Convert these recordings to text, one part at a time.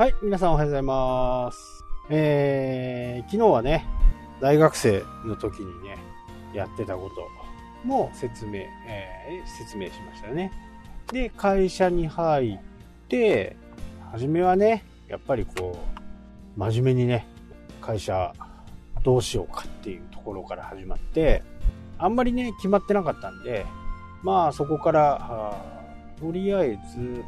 はい、皆さんおはようございます。えー、昨日はね、大学生の時にね、やってたことも説明、えー説明しましたよね。で、会社に入って、初めはね、やっぱりこう、真面目にね、会社どうしようかっていうところから始まって、あんまりね、決まってなかったんで、まあそこから、とりあえず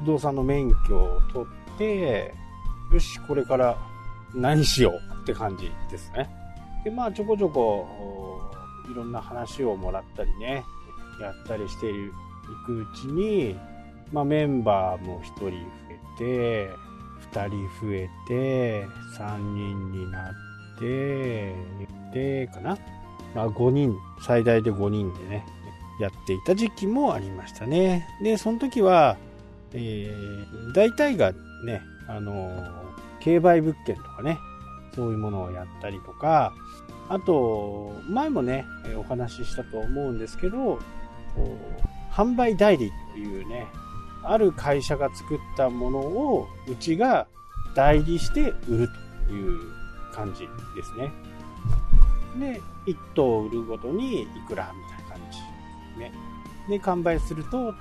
不動産の免許を取って、よし、これから何しようって感じですね。で、まあちょこちょこ、いろんな話をもらったりね、やったりしていくうちに、まあメンバーも1人増えて、2人増えて、3人になって、で、かな。まあ5人、最大で5人でね、やっていた時期もありましたね。で、その時は、えー、大体がね、あの競売物件とかね、そういうものをやったりとか、あと、前もね、お話ししたと思うんですけど、販売代理というね、ある会社が作ったものをうちが代理して売るという感じですね。で、1棟売るごとにいくらみたいな感じね。で、完売すると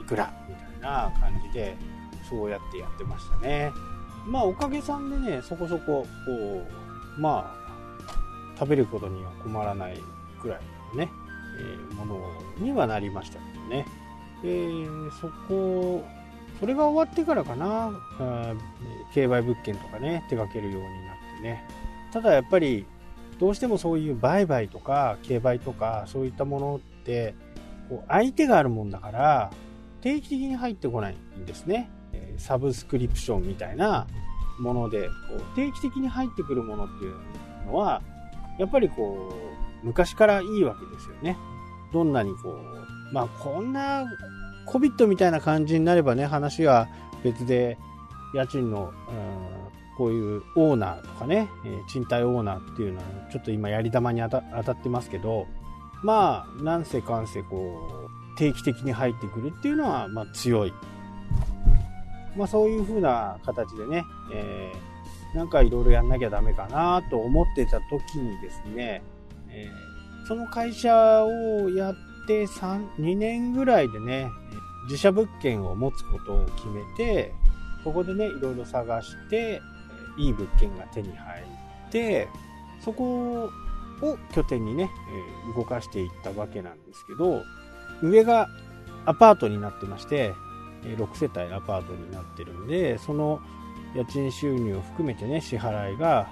いくらみたいな感じで、そうやってやってましたね。まあ、おかげさんでね、そこそこ、こう、まあ、食べることには困らないくらいのね、えーものにはなりましたけどね。で、そこ、それが終わってからかな、あ競売物件とかね、手掛けるようになってね。ただやっぱり、どうしてもそういう売買とか競売とかそういったものってこう相手があるもんだから定期的に入ってこないんですね。サブスクリプションみたいなものでこう定期的に入ってくるものっていうのはやっぱりこう昔からいいわけですよね。どんなにこうまあこんな COVID みたいな感じになればね話は別で家賃の、うんこういうオーナーとかね、え賃貸オーナーっていうのはちょっと今やり玉に当た当たってますけどまあなんせかんせこう定期的に入ってくるっていうのはまあ強いまあそういう風な形でね、えーなんかいろいろやんなきゃダメかなと思ってた時にですね、えーその会社をやって3 2年ぐらいでね、自社物件を持つことを決めて、そこでね、いろいろ探して、いい物件が手に入って、そこを拠点にね、え動かしていったわけなんですけど、上がアパートになってまして、6世帯アパートになってるんで、その家賃収入を含めてね、支払いが、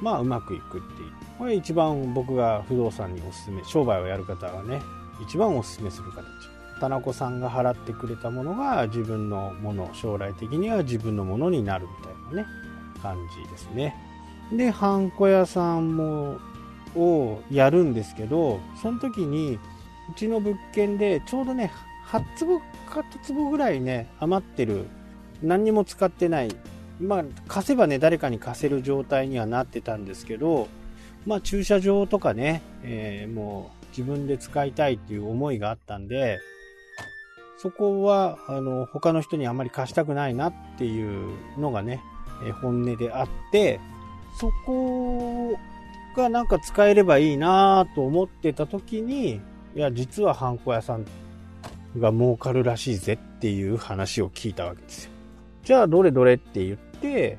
まあ、うまくいくっていう。これ一番僕が不動産におすすめ、商売をやる方がね、一番おすすめする形。田中さんが払ってくれたものが自分のもの、将来的には自分のものになるみたいなね、感じですね。で、ハンコ屋さんも、をやるんですけど、その時に、うちの物件でちょうどね、8坪か9坪ぐらいね、余ってる、何にも使ってない、まあ、貸せばね、誰かに貸せる状態にはなってたんですけど、まあ、駐車場とかね、えーもう自分で使いたいっていう思いがあったんで、そこは、あの、他の人にあまり貸したくないなっていうのがね、え本音であって、そこがなんか使えればいいなと思ってた時に、いや、実はハンコ屋さんが儲かるらしいぜっていう話を聞いたわけですよ。じゃあ、どれどれって言って、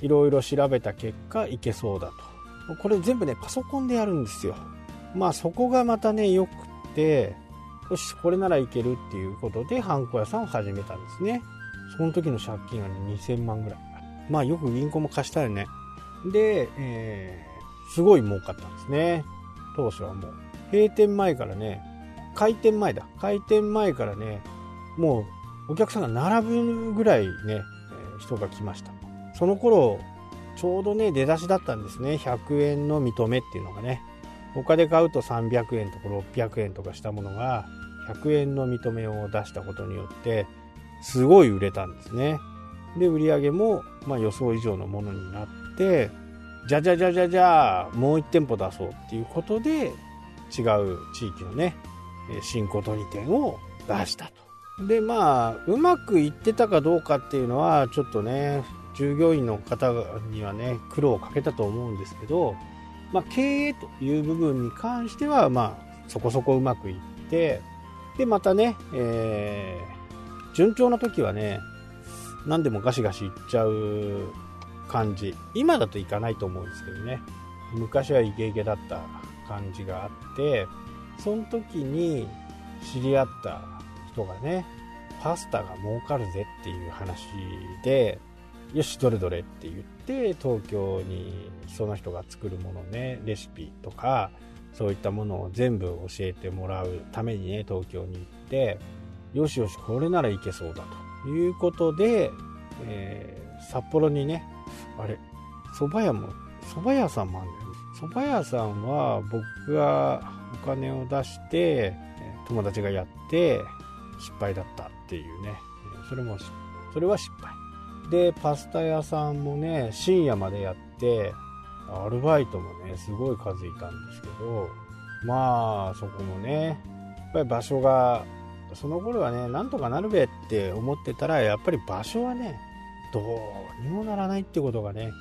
いろいろ調べた結果、いけそうだと。これ全部ね、パソコンでやるんですよ。まあ、そこがまたね、良くて、よし、これならいけるっていうことで、ハンコ屋さんを始めたんですね。その時の借金はね、2000万ぐらい。まあ、よく銀行も貸したよね。で、えー、すごい儲かったんですね。当初はもう。閉店前からね、開店前だ。開店前からね、もうお客さんが並ぶぐらいね、人が来ました。その頃、ちょうどね、出だしだったんですね。100円の認めっていうのがね。他で買うと300円とか600円とかしたものが、100円の認めを出したことによって、すごい売れたんですね。で、売り上げも、まあ、予想以上のものになって、じゃじゃじゃじゃじゃ、もう1店舗出そうっていうことで、違う地域のね、新琴2店を出したと。で、まあ、うまくいってたかどうかっていうのは、ちょっとね、従業員の方にはね苦労をかけたと思うんですけど、まあ、経営という部分に関しては、まあ、そこそこうまくいってでまたね、えー、順調な時はね何でもガシガシいっちゃう感じ。今だといかないと思うんですけどね。昔はイケイケだった感じがあってその時に知り合った人がねパスタが儲かるぜっていう話でよしどれどれって言って東京にその人が作るものねレシピとかそういったものを全部教えてもらうためにね東京に行ってよしよしこれならいけそうだということで、えー、札幌にねあれ蕎麦屋も蕎麦屋さんもあるんだよ蕎麦屋さんは僕がお金を出して友達がやって失敗だったっていうね。それもそれは失敗。でパスタ屋さんもね深夜までやってアルバイトもねすごい数いたんですけどまあそこもねやっぱり場所がその頃はねなんとかなるべって思ってたらやっぱり場所はねどうにもならないってことがね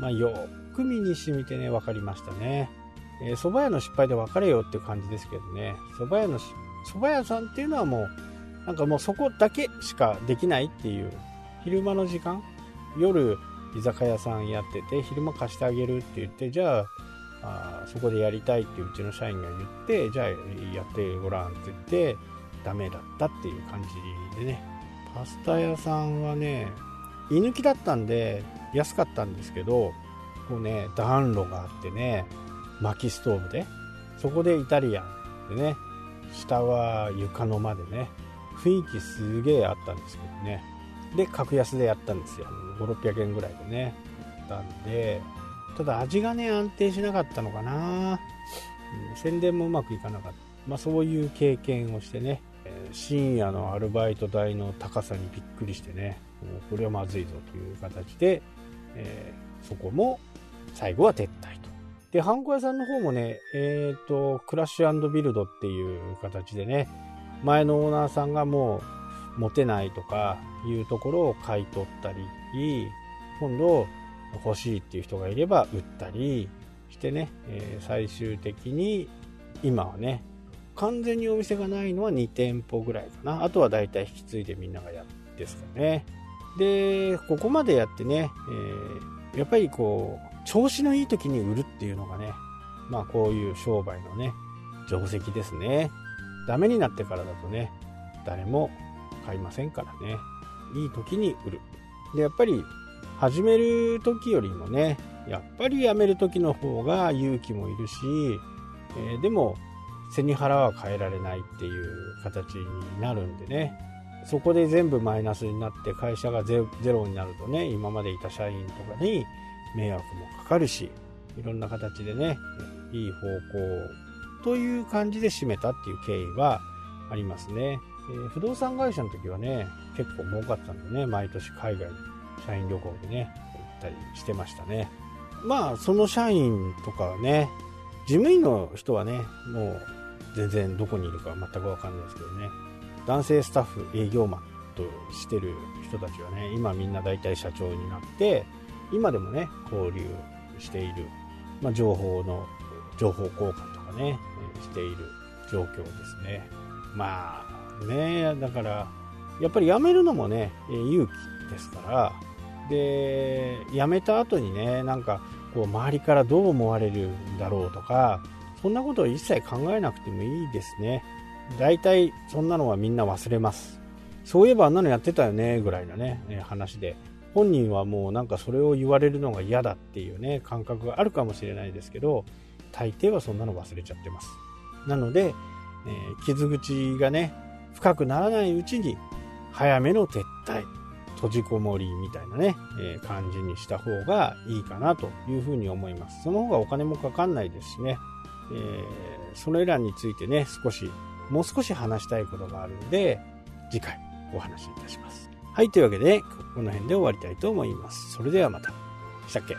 まあよく身に染みてね分かりましたね。えー、蕎麦屋の失敗で別れようっていう感じですけどね。蕎麦屋の蕎麦屋さんっていうのはもうなんかもうそこだけしかできないっていう。昼間の時間夜居酒屋さんやってて昼間貸してあげるって言ってじゃああそこでやりたいってうちの社員が言ってじゃあやってごらんって言ってダメだったっていう感じでね。パスタ屋さんはね居抜きだったんで安かったんですけどこうね暖炉があってね薪ストーブでそこでイタリアンでね下は床の間でね雰囲気すげえあったんですけどね。で格安でやったんですよ。5600円ぐらいでね。たんでただ味がね安定しなかったのかな、宣伝もうまくいかなかった。まあそういう経験をしてね深夜のアルバイト代の高さにびっくりしてねもうこれはまずいぞという形で、えー、そこも最後は撤退と。で、ハンコ屋さんの方もね、えっ、ー、と、クラッシュビルドっていう形でね、前のオーナーさんがもう持てないとかいうところを買い取ったり、今度欲しいっていう人がいれば売ったりしてね、えー、最終的に今はね、完全にお店がないのは2店舗ぐらいかな。あとはだいたい引き継いでみんながやですかね。で、ここまでやってね、えー、やっぱりこう、調子のいい時に売るっていうのがね、まあこういう商売のね、定石ですね。ダメになってからだとね、誰も買いませんからね。いい時に売る。で、やっぱり始める時よりもね、やっぱりやめる時の方が勇気もいるし、えー、でも背に腹は変えられないっていう形になるんでね、そこで全部マイナスになって会社がゼロになるとね、今までいた社員とかに迷惑もかかるし、いろんな形でね、いい方向という感じで締めたっていう経緯はありますね。えー、不動産会社の時はね、結構儲かったんでね、毎年海外に社員旅行でね、行ったりしてましたね。まあ、その社員とかね、事務員の人はね、もう全然どこにいるか全くわかんないですけどね、男性スタッフ、営業マンとしてる人たちはね、今みんな大体社長になって、今でもね交流している、まあ、情報の情報交換とかねしている状況ですね。まあねだからやっぱり辞めるのもね勇気ですからで辞めた後にねなんかこう周りからどう思われるんだろうとかそんなことを一切考えなくてもいいですね。大体そんなのはみんな忘れます。そういえばあんなのやってたよねぐらいなね話で本人はもうなんかそれを言われるのが嫌だっていうね感覚があるかもしれないですけど大抵はそんなの忘れちゃってます。なので、えー、傷口がね深くならないうちに早めの撤退閉じこもりみたいなね、えー、感じにした方がいいかなというふうに思います。その方がお金もかかんないですしね、えー、それらについてね少しもう少し話したいことがあるんで次回お話しいたします。はい、というわけで、この辺で終わりたいと思います。それではまた。したっけ？